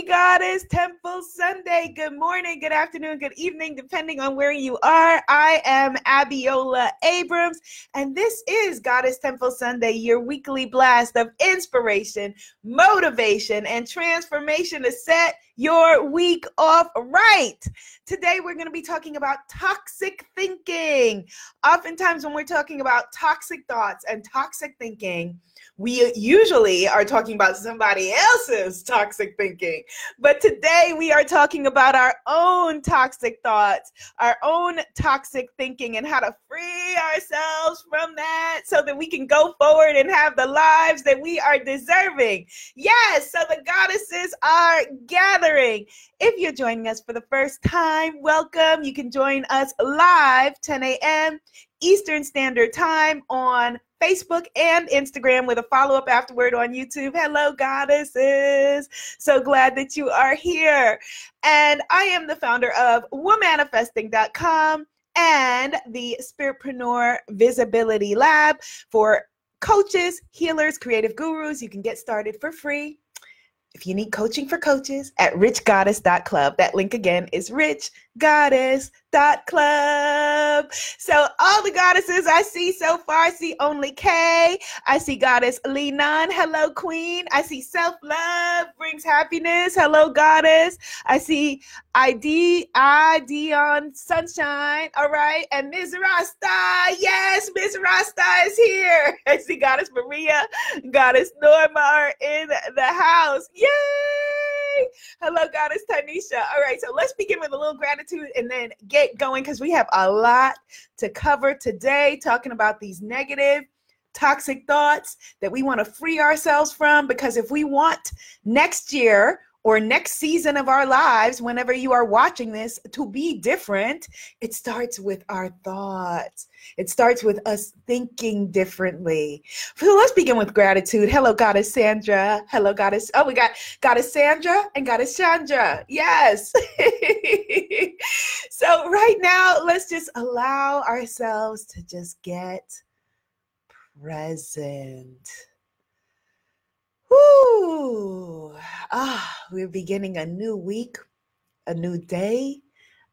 Goddess Temple Sunday. Good morning, good afternoon, good evening, depending on where you are. I am Abiola Abrams, and this is Goddess Temple Sunday, your weekly blast of inspiration, motivation, and transformation to set your week off right. Today, we're going to be talking about toxic thinking. Oftentimes, when we're talking about toxic thoughts and toxic thinking, we usually are talking about somebody else's toxic thinking. But today we are talking about our own toxic thoughts, our own toxic thinking, and how to free ourselves from that so that we can go forward and have the lives that we are deserving. Yes, so the goddesses are gathering. If you're joining us for the first time, welcome. You can join us live 10 a.m. Eastern Standard Time on Facebook and Instagram with a follow up afterward on YouTube. Hello, goddesses. So glad that you are here. And I am the founder of womanifesting.com and the Spiritpreneur Visibility Lab for coaches, healers, creative gurus. You can get started for free if you need coaching for coaches at richgoddess.club. That link again is richgoddess.club. So all the goddesses I see so far, I see only Kay. I see goddess Linan. Hello, queen. I see self-love brings happiness. Hello, goddess. I see ID, on sunshine. All right. And Ms. Rasta. Yes, Ms. Rasta is here. I see goddess Maria, goddess Norma are in the house. Yay! Hello, Goddess Tanisha. All right, so let's begin with a little gratitude and then get going because we have a lot to cover today, talking about these negative, toxic thoughts that we want to free ourselves from. Because if we want next year or next season of our lives, whenever you are watching this, to be different, it starts with our thoughts. It starts with us thinking differently. So let's begin with gratitude. Hello, Goddess Sandra. Hello, Goddess. Oh, we got Goddess Sandra and Goddess Chandra. Yes. so, right now, let's just allow ourselves to just get present. Woo! Ah, we're beginning a new week, a new day,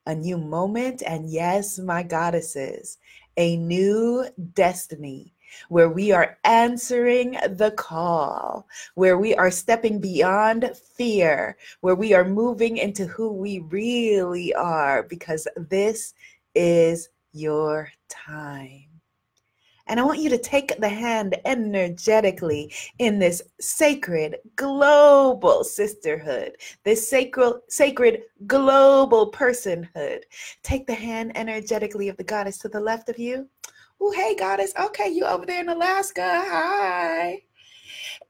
a new moment, and yes, my goddesses, a new destiny where we are answering the call, where we are stepping beyond fear, where we are moving into who we really are, because this is your time. And I want you to take the hand energetically in this sacred global sisterhood, this sacred, sacred global personhood. Take the hand energetically of the goddess to the left of you. Oh, hey, goddess. Okay, you over there in Alaska. Hi.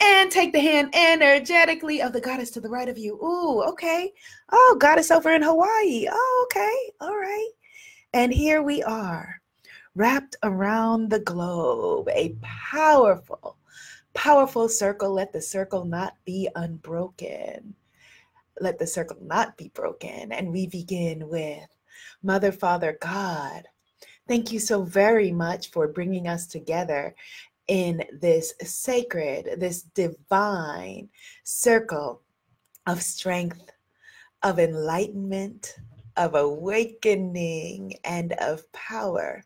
And take the hand energetically of the goddess to the right of you. Ooh, okay. Oh, goddess over in Hawaii. Oh, okay. All right. And here we are wrapped around the globe, a powerful, powerful circle. Let the circle not be unbroken. Let the circle not be broken. And we begin with Mother, Father, God. Thank you so very much for bringing us together in this sacred, this divine circle of strength, of enlightenment, of awakening, and of power.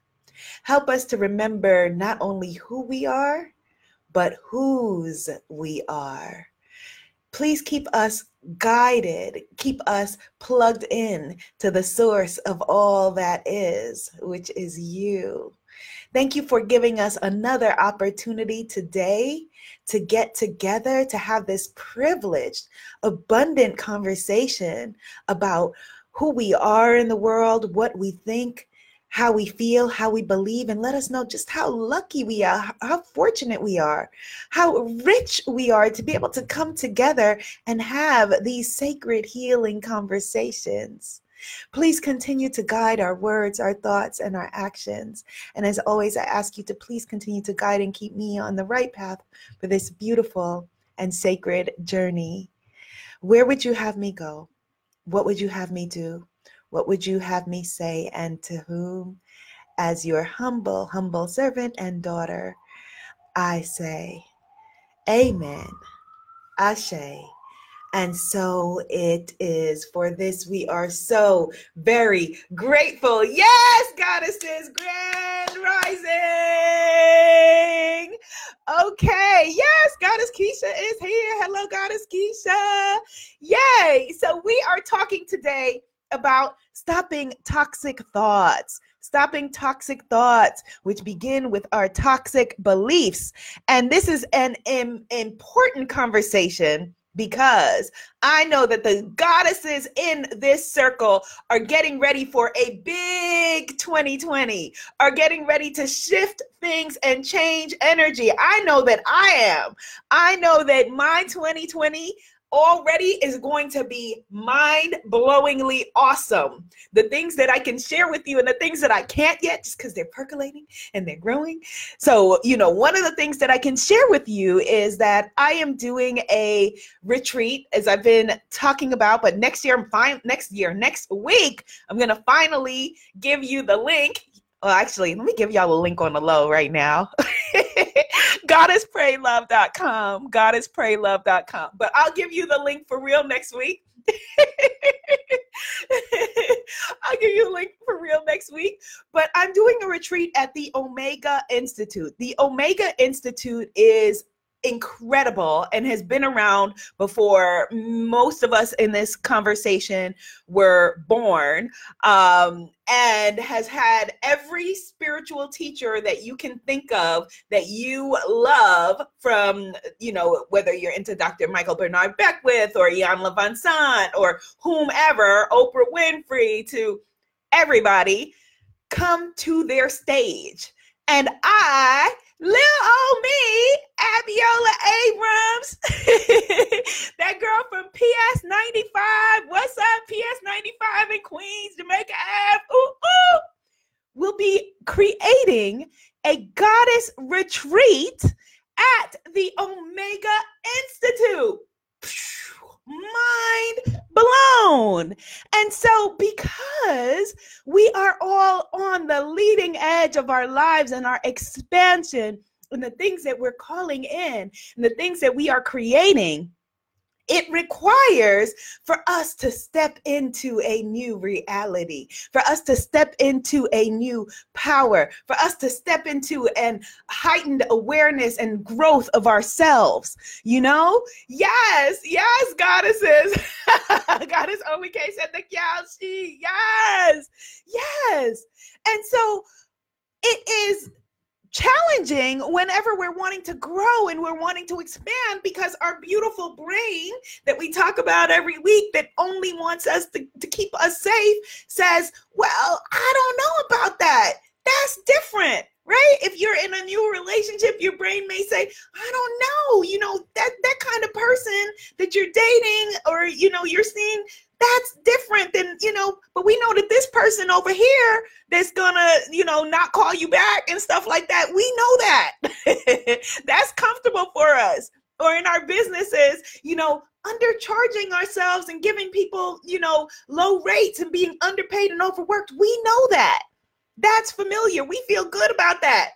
Help us to remember not only who we are, but whose we are. Please keep us guided, keep us plugged in to the source of all that is, which is you. Thank you for giving us another opportunity today to get together, to have this privileged, abundant conversation about who we are in the world, what we think, how we feel, how we believe, and let us know just how lucky we are, how fortunate we are, how rich we are to be able to come together and have these sacred healing conversations. Please continue to guide our words, our thoughts, and our actions. And as always, I ask you to please continue to guide and keep me on the right path for this beautiful and sacred journey. Where would you have me go? What would you have me do? What would you have me say, and to whom? As your humble, humble servant and daughter, I say, Amen, Ashe, And so it is. For this, we are so very grateful. Yes, goddesses, grand rising. Okay, yes, Goddess Keisha is here. Hello, Goddess Keisha. Yay. So we are talking today about stopping toxic thoughts stopping toxic thoughts, which begin with our toxic beliefs. And this is an, an important conversation because I know that the goddesses in this circle are getting ready for a big 2020, are getting ready to shift things and change energy. I know that I am. I know that my 2020 already is going to be mind blowingly awesome. The things that I can share with you and the things that I can't yet, just because they're percolating and they're growing. So, you know, one of the things that I can share with you is that I am doing a retreat, as I've been talking about, but next year, I'm fine. Next year, next week, I'm going to finally give you the link. Well, actually, let me give y'all a link on the low right now. goddesspraylove.com. Goddesspraylove.com. But I'll give you the link for real next week. I'll give you a link for real next week. But I'm doing a retreat at the Omega Institute. The Omega Institute is incredible and has been around before most of us in this conversation were born um, and has had every spiritual teacher that you can think of that you love from you know whether you're into dr michael bernard beckwith or Iyanla Vanzant or whomever oprah winfrey to everybody come to their stage. And i Little old me, Abiola Abrams, that girl from PS 95. What's up, PS 95 in Queens, Jamaica Ave? Ooh, ooh. We'll be creating a goddess retreat at the Omega Institute mind blown. And so, because we are all on the leading edge of our lives and our expansion, and the things that we're calling in, and the things that we are creating, it requires for us to step into a new reality, for us to step into a new power, for us to step into an heightened awareness and growth of ourselves. You know? Yes, yes, goddesses. Goddess Omike said the Kyashi. Yes, yes. And so it is challenging whenever we're wanting to grow and we're wanting to expand because our beautiful brain that we talk about every week that only wants us to, to keep us safe says, Well, I don't know about that. That's different right if you're in a new relationship your brain may say i don't know you know that that kind of person that you're dating or you know you're seeing that's different than you know but we know that this person over here that's gonna you know not call you back and stuff like that we know that. That's comfortable for us. Or in our businesses you know undercharging ourselves and giving people you know low rates and being underpaid and overworked we know that. That's familiar. We feel good about that.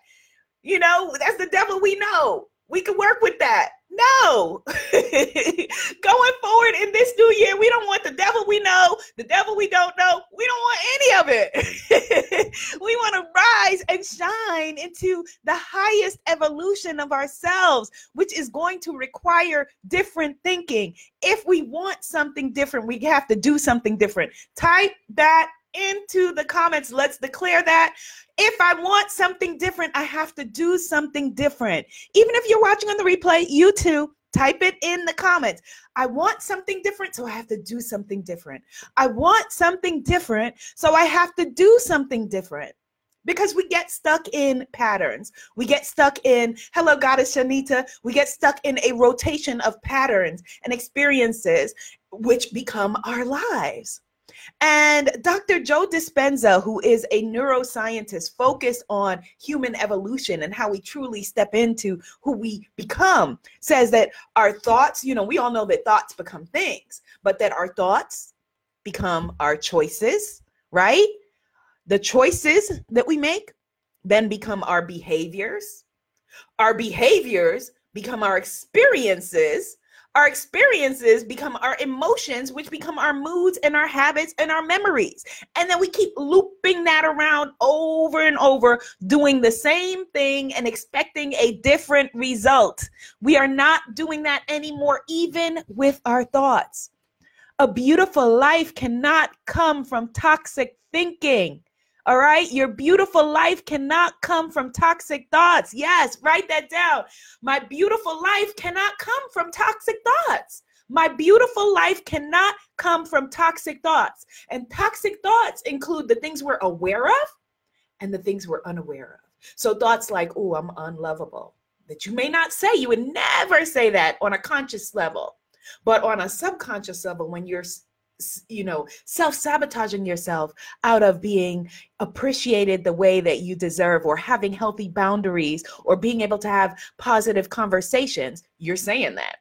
You know that's the devil we know. We can work with that no. Going forward in this new year, we don't want the devil we know, the devil we don't know. We don't want any of it. we want to rise and shine into the highest evolution of ourselves, which is going to require different thinking. If we want something different, we have to do something different. Type that into the comments. Let's declare that. If I want something different, I have to do something different. Even if you're watching on the replay, you too, type it in the comments. I want something different, so I have to do something different. I want something different, so I have to do something different. Because we get stuck in patterns. We get stuck in, hello, Goddess Shanita. We get stuck in a rotation of patterns and experiences, which become our lives. And Dr. Joe Dispenza, who is a neuroscientist focused on human evolution and how we truly step into who we become, says that our thoughts, you know, we all know that thoughts become things, but that our thoughts become our choices, right? The choices that we make then become our behaviors. Our behaviors become our experiences our experiences become our emotions, which become our moods and our habits and our memories. And then we keep looping that around over and over, doing the same thing and expecting a different result. We are not doing that anymore, even with our thoughts. A beautiful life cannot come from toxic thinking. All right. Your beautiful life cannot come from toxic thoughts. Yes, write that down. My beautiful life cannot come from toxic thoughts. My beautiful life cannot come from toxic thoughts. And toxic thoughts include the things we're aware of and the things we're unaware of. So thoughts like, oh, I'm unlovable, that you may not say, you would never say that on a conscious level. But on a subconscious level, when you're you know self-sabotaging yourself out of being appreciated the way that you deserve or having healthy boundaries or being able to have positive conversations you're saying that.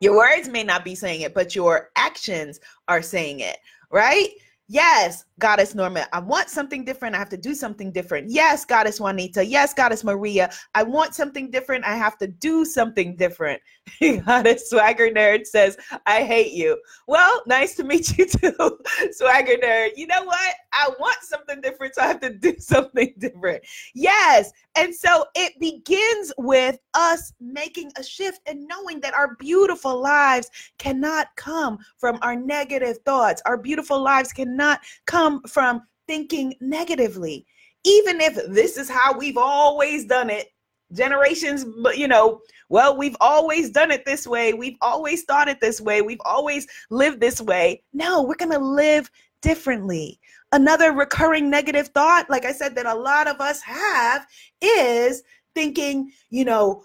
Your words may not be saying it but your actions are saying it right Yes, Goddess Norma, I want something different. I have to do something different. Yes, Goddess Juanita. Yes, Goddess Maria. I want something different. I have to do something different. Goddess Swagger Nerd says, I hate you. Well, nice to meet you too, Swagger Nerd. You know what? I want something different, so I have to do something different. Yes. And so it begins with us making a shift and knowing that our beautiful lives cannot come from our negative thoughts. Our beautiful lives cannot come from thinking negatively. Even if this is how we've always done it, generations, but you know, well, we've always done it this way. We've always thought it this way. We've always lived this way. No, we're going to live differently. Another recurring negative thought, like I said, that a lot of us have is thinking, you know,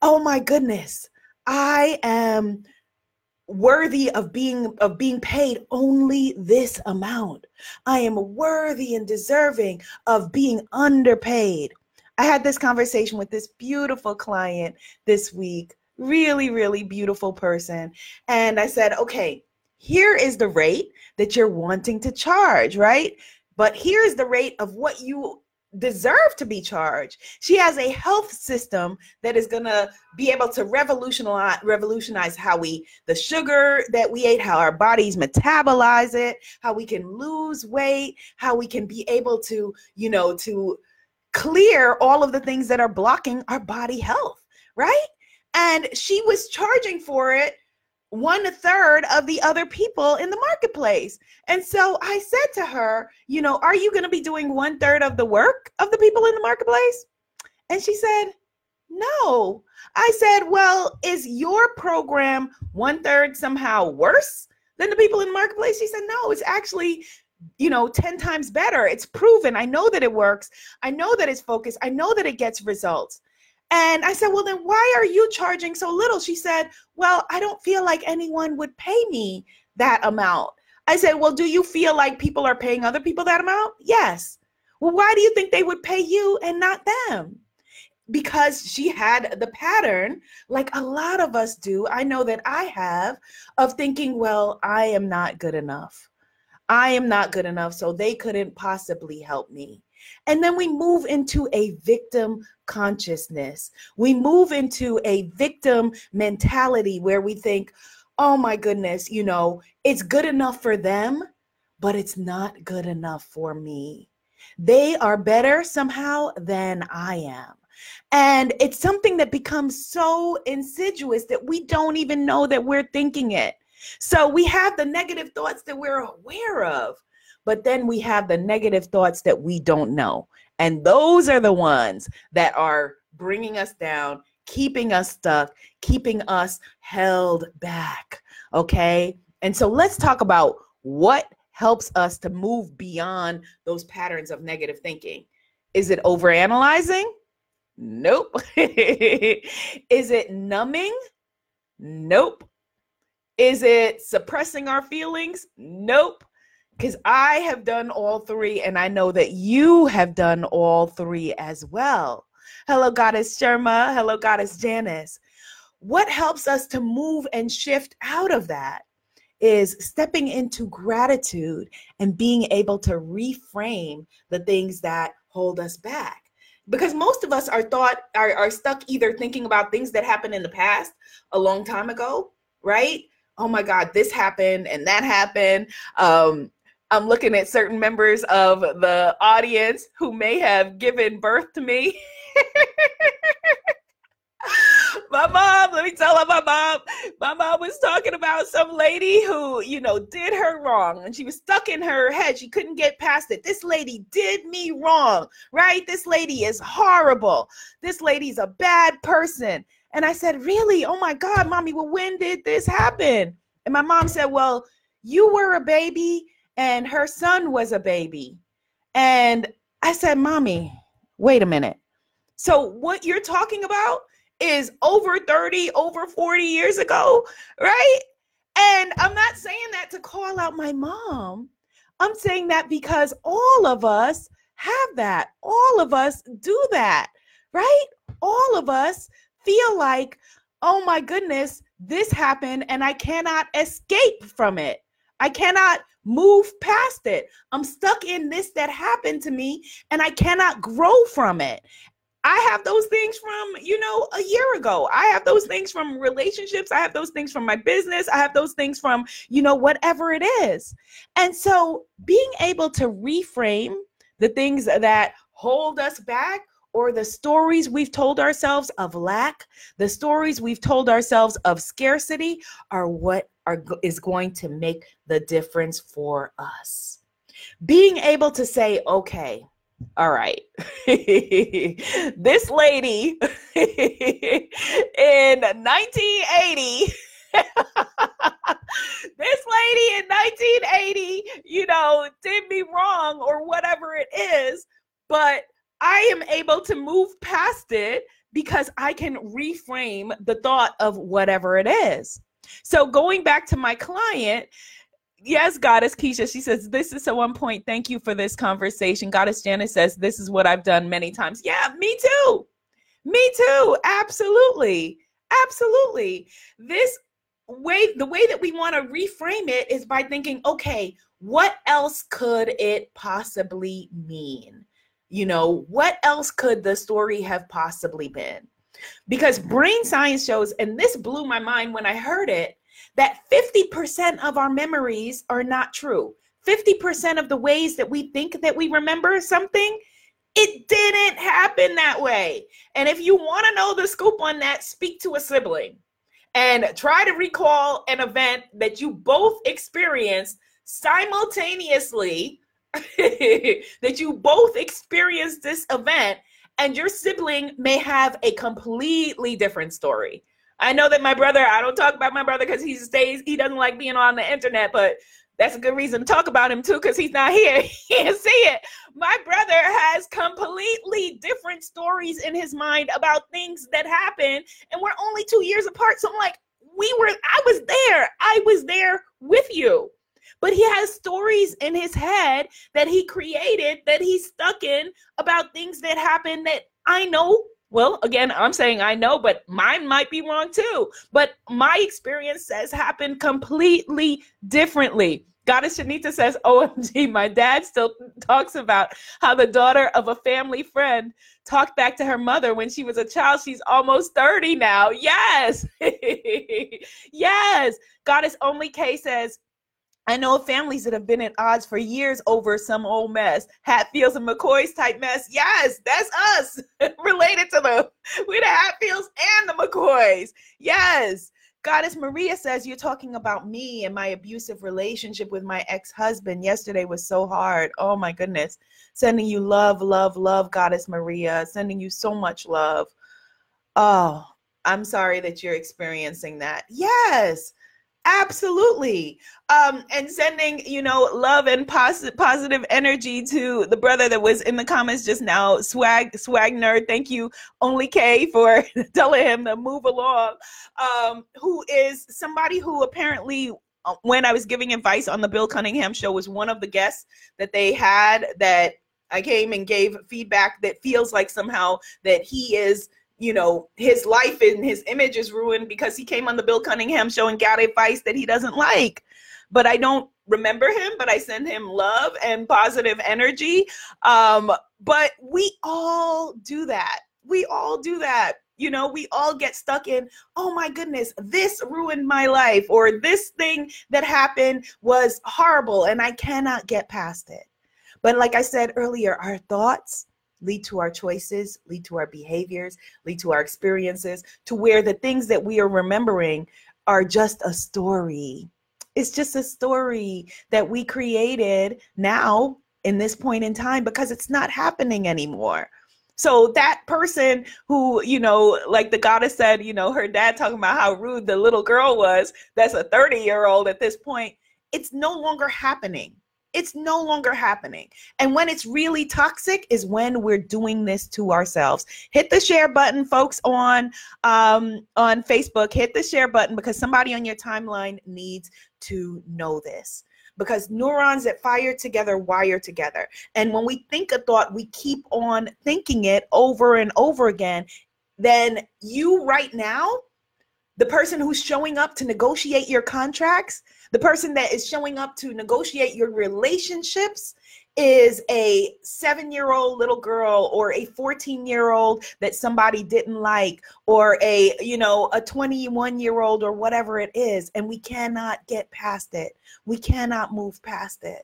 oh my goodness, I am worthy of being of being paid only this amount. I am worthy and deserving of being underpaid. I had this conversation with this beautiful client this week, really really beautiful person, and I said, "Okay, here is the rate that you're wanting to charge, right? But here's the rate of what you deserve to be charged. She has a health system that is going to be able to revolutionize revolutionize how we the sugar that we ate, how our bodies metabolize it, how we can lose weight, how we can be able to, you know, to clear all of the things that are blocking our body health, right? And she was charging for it one third of the other people in the marketplace. And so I said to her, you know, are you going to be doing one third of the work of the people in the marketplace? And she said, no. I said, well, is your program one third somehow worse than the people in the marketplace? She said, no, it's actually you know 10 times better it's proven i know that it works i know that it's focused i know that it gets results and I said, Well, then why are you charging so little? She said, Well, I don't feel like anyone would pay me that amount. I said, Well, do you feel like people are paying other people that amount? Yes. Well, why do you think they would pay you and not them? Because she had the pattern, like a lot of us do. I know that I have, of thinking, Well, I am not good enough. I am not good enough, so they couldn't possibly help me. And then we move into a victim consciousness. We move into a victim mentality where we think, oh my goodness, you know, it's good enough for them, but it's not good enough for me. They are better somehow than I am. And it's something that becomes so insidious that we don't even know that we're thinking it. So we have the negative thoughts that we're aware of, but then we have the negative thoughts that we don't know. And those are the ones that are bringing us down, keeping us stuck, keeping us held back. Okay. And so let's talk about what helps us to move beyond those patterns of negative thinking. Is it overanalyzing? Nope. Is it numbing? Nope. Is it suppressing our feelings? Nope because I have done all three, and I know that you have done all three as well. Hello, Goddess Sherma. Hello, Goddess Janice. What helps us to move and shift out of that is stepping into gratitude and being able to reframe the things that hold us back. Because most of us are thought are, are stuck either thinking about things that happened in the past a long time ago right? Oh my God, this happened and that happened. Um, I'm looking at certain members of the audience who may have given birth to me. my mom, let me tell her my mom. My mom was talking about some lady who, you know, did her wrong and she was stuck in her head. She couldn't get past it. This lady did me wrong, right? This lady is horrible. This lady's a bad person. And I said, Really? Oh my God, mommy, well, when did this happen? And my mom said, Well, you were a baby and her son was a baby. And I said, Mommy, wait a minute. So, what you're talking about is over 30, over 40 years ago, right? And I'm not saying that to call out my mom. I'm saying that because all of us have that. All of us do that, right? All of us feel like, oh my goodness, this happened and I cannot escape from it. I cannot move past it. I'm stuck in this that happened to me and I cannot grow from it. I have those things from, you know, a year ago. I have those things from relationships. I have those things from my business. I have those things from, you know, whatever it is. And so being able to reframe the things that hold us back or the stories we've told ourselves of lack, the stories we've told ourselves of scarcity are what are is going to make the difference for us. Being able to say, okay, all right. this lady in 1980 this lady in 1980, you know, did me wrong or whatever it is, but I am able to move past it because I can reframe the thought of whatever it is. So going back to my client, yes, Goddess Keisha, she says, This is so one point. Thank you for this conversation. Goddess Janice says, This is what I've done many times. Yeah, me too. Me too. Absolutely. Absolutely. This way, the way that we want to reframe it is by thinking, okay, what else could it possibly mean? You know, what else could the story have possibly been? Because brain science shows, and this blew my mind when I heard it, that 50% of our memories are not true. 50% of the ways that we think that we remember something, it didn't happen that way. And if you want to know the scoop on that, speak to a sibling and try to recall an event that you both experienced simultaneously, that you both experienced this event, and your sibling may have a completely different story. I know that my brother, I don't talk about my brother because he stays, he doesn't like being on the internet, but that's a good reason to talk about him too because he's not here. He can't see it. My brother has completely different stories in his mind about things that happen, and we're only two years apart. So I'm like, we were, I was there. I was there with you. But he has stories in his head that he created that he's stuck in about things that happen that I know well, again, I'm saying I know, but mine might be wrong too. But my experience says happened completely differently. Goddess Shanita says, OMG, my dad still talks about how the daughter of a family friend talked back to her mother when she was a child. She's almost 30 now. Yes. yes. Goddess Only K says, I know families that have been at odds for years over some old mess. Hatfields and McCoys type mess. Yes, that's us. Related to the We're the Hatfields and the McCoys. Yes. Goddess Maria says you're talking about me and my abusive relationship with my ex-husband. Yesterday was so hard. Oh my goodness. Sending you love, love, love, Goddess Maria. Sending you so much love. Oh, I'm sorry that you're experiencing that. Yes Absolutely. Um, and sending, you know, love and positive positive energy to the brother that was in the comments just now, swag swag nerd. Thank you, only K, for telling him to move along. Um, who is somebody who apparently uh, when I was giving advice on the Bill Cunningham show was one of the guests that they had that I came and gave feedback that feels like somehow that he is you know, his life and his image is ruined because he came on the Bill Cunningham show and got advice that he doesn't like. But I don't remember him, but I send him love and positive energy. Um, but we all do that. We all do that You know, we all get stuck in, oh my goodness, this ruined my life, or this thing that happened was horrible and I cannot get past it. But like I said earlier, our thoughts lead to our choices, lead to our behaviors, lead to our experiences, to where the things that we are remembering are just a story. It's just a story that we created now in this point in time because it's not happening anymore. So that person who, you know, like the goddess said, you know, her dad talking about how rude the little girl was, that's a 30 year old at this point, it's no longer happening. It's no longer happening. And when it's really toxic is when we're doing this to ourselves. Hit the share button, folks, on um, on Facebook. Hit the share button because somebody on your timeline needs to know this because neurons that fire together wire together. And when we think a thought, we keep on thinking it over and over again. Then you, right now, the person who's showing up to negotiate your contracts, the person that is showing up to negotiate your relationships is a seven year old little girl or a 14 year old that somebody didn't like or a you know a 21 year old or whatever it is and we cannot get past it we cannot move past it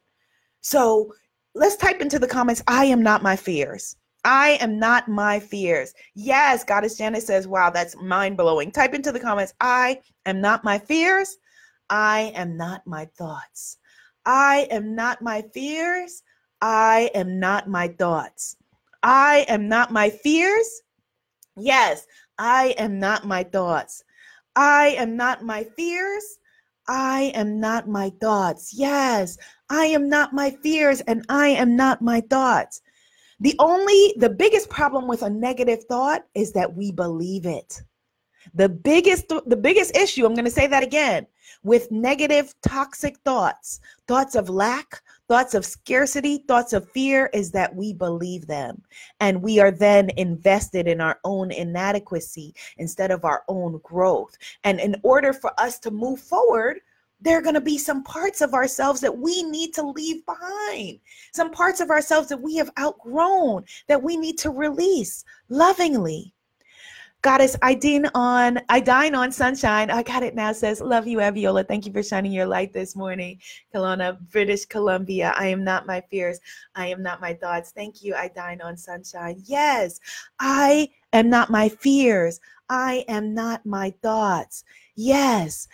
so let's type into the comments i am not my fears I am not my fears. Yes, Goddess Janet says, wow, that's mind blowing. Type into the comments, I am not my fears. I am not my thoughts. I am not my fears. I am not my thoughts. I am not my fears. Yes, I am not my thoughts. I am not my fears. I am not my thoughts. Yes, I am not my fears and I am not my thoughts. The only, the biggest problem with a negative thought is that we believe it. The biggest, the biggest issue, I'm going to say that again, with negative, toxic thoughts, thoughts of lack, thoughts of scarcity, thoughts of fear, is that we believe them. And we are then invested in our own inadequacy instead of our own growth. And in order for us to move forward, there are going to be some parts of ourselves that we need to leave behind, some parts of ourselves that we have outgrown that we need to release lovingly. Goddess, I dine on I dine on sunshine. I got it now. Says, love you, Abiola. Thank you for shining your light this morning. Kelowna, British Columbia. I am not my fears. I am not my thoughts. Thank you. I dine on sunshine. Yes, I am not my fears. I am not my thoughts. Yes.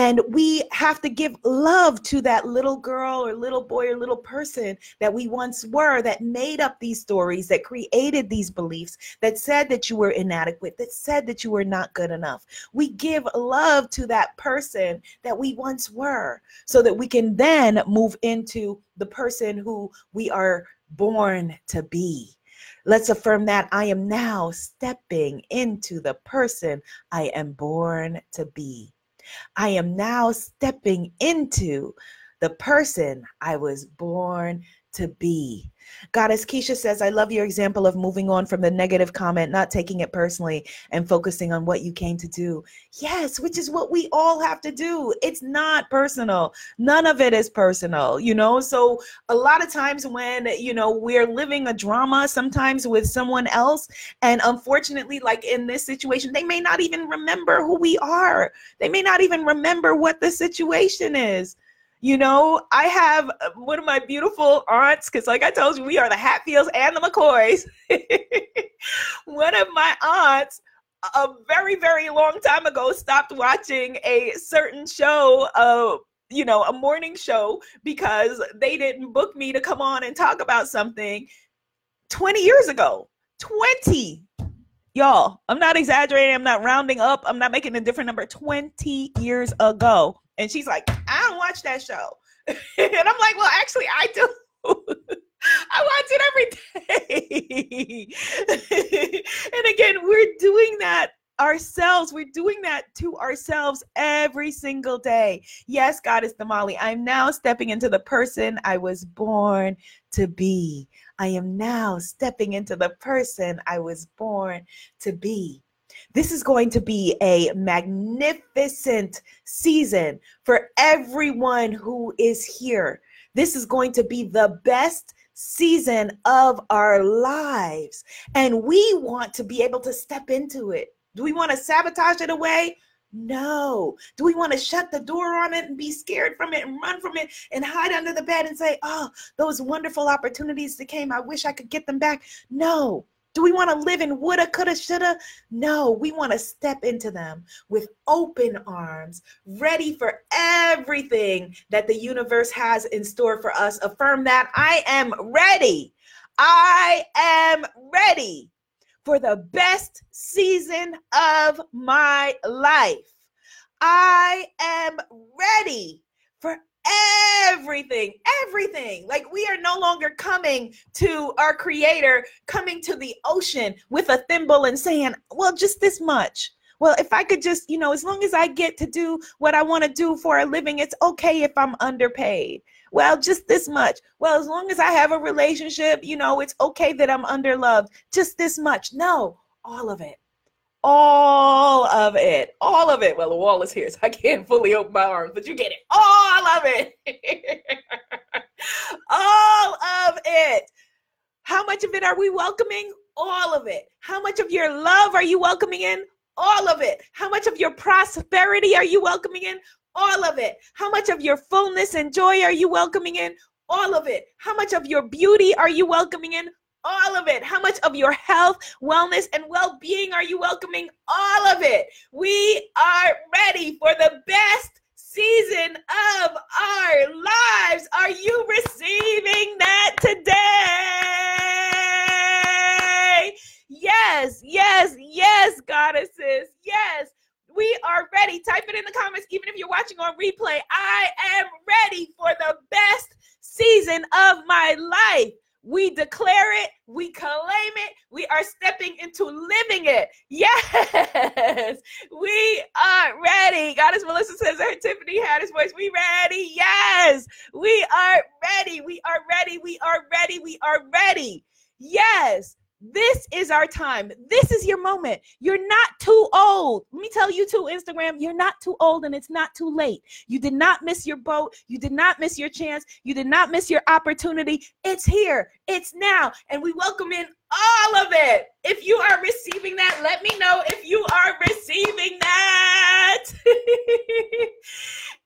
And we have to give love to that little girl or little boy or little person that we once were, that made up these stories, that created these beliefs, that said that you were inadequate, that said that you were not good enough. We give love to that person that we once were so that we can then move into the person who we are born to be. Let's affirm that I am now stepping into the person I am born to be. I am now stepping into the person I was born to be. Goddess Keisha says, I love your example of moving on from the negative comment, not taking it personally, and focusing on what you came to do. Yes, which is what we all have to do. It's not personal. None of it is personal, you know? So, a lot of times when, you know, we're living a drama, sometimes with someone else, and unfortunately, like in this situation, they may not even remember who we are, they may not even remember what the situation is. You know, I have uh, one of my beautiful aunts, because like I told you, we are the Hatfields and the McCoys. one of my aunts, a very, very long time ago, stopped watching a certain show, uh, you know, a morning show, because they didn't book me to come on and talk about something 20 years ago. 20 y'all i'm not exaggerating i'm not rounding up i'm not making a different number 20 years ago and she's like, I don't watch that show. and I'm like, well, actually, I do. I watch it every day. and again, we're doing that ourselves. We're doing that to ourselves every single day. Yes, God is the Damali, I'm now stepping into the person I was born to be. I am now stepping into the person I was born to be. This is going to be a magnificent season for everyone who is here. This is going to be the best season of our lives. And we want to be able to step into it Do we want to sabotage it away? No. Do we want to shut the door on it and be scared from it and run from it and hide under the bed and say, oh, those wonderful opportunities that came, I wish I could get them back? No. Do we want to live in woulda, coulda, shoulda? No, we want to step into them with open arms, ready for everything that the universe has in store for us. Affirm that I am ready. I am ready for the best season of my life. I am ready for everything, everything. Like we are no longer coming to our creator, coming to the ocean with a thimble and saying, well, just this much. Well, if I could just, you know, as long as I get to do what I want to do for a living, it's okay if I'm underpaid. Well, just this much. Well, as long as I have a relationship, you know, it's okay that I'm underloved. Just this much. No, all of it all of it, all of it. Well, the wall is here, so I can't fully open my arms, but you get it. All of it. all of it. How much of it are we welcoming? All of it. How much of your love are you welcoming in? All of it. How much of your prosperity are you welcoming in? All of it. How much of your fullness and joy are you welcoming in? All of it. How much of your beauty are you welcoming in? All of it. How much of your health, wellness, and well being are you welcoming? All of it. We are ready for the best season of our lives. Are you receiving that today? Yes, yes, yes, goddesses. Yes. We are ready. Type it in the comments, even if you're watching on replay. I am ready for the best season of my life. We declare it, we claim it, we are stepping into living it. Yes, we are ready. Goddess Melissa says her Tiffany had his voice. We ready? Yes, we are ready. We are ready. We are ready. We are ready. Yes, this is our time. This is your moment. You're not too old. Let me tell you too, Instagram, you're not too old and it's not too late. You did not miss your boat. You did not miss your chance. You did not miss your opportunity. It's here. It's now. And we welcome in all of it. If you are receiving that, let me know if you are receiving that.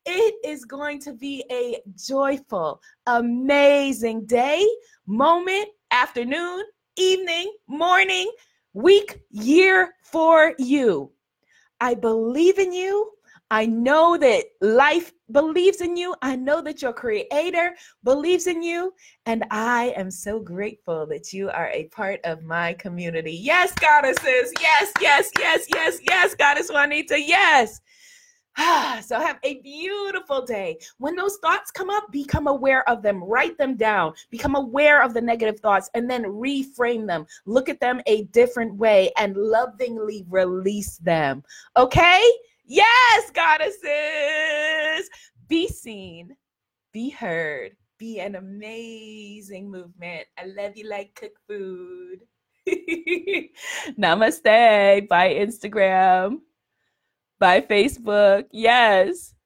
it is going to be a joyful, amazing day, moment, afternoon, evening, morning, week, year for you. I believe in you. I know that life believes in you. I know that your creator believes in you. And I am so grateful that you are a part of my community. Yes, goddesses. Yes, yes, yes, yes, yes, goddess Juanita. Yes. so have a beautiful day. When those thoughts come up, become aware of them, write them down, become aware of the negative thoughts, and then reframe them. Look at them a different way and lovingly release them. Okay? Yes, goddesses. Be seen, be heard, be an amazing movement. I love you like cook food. Namaste. Bye, Instagram by Facebook. Yes.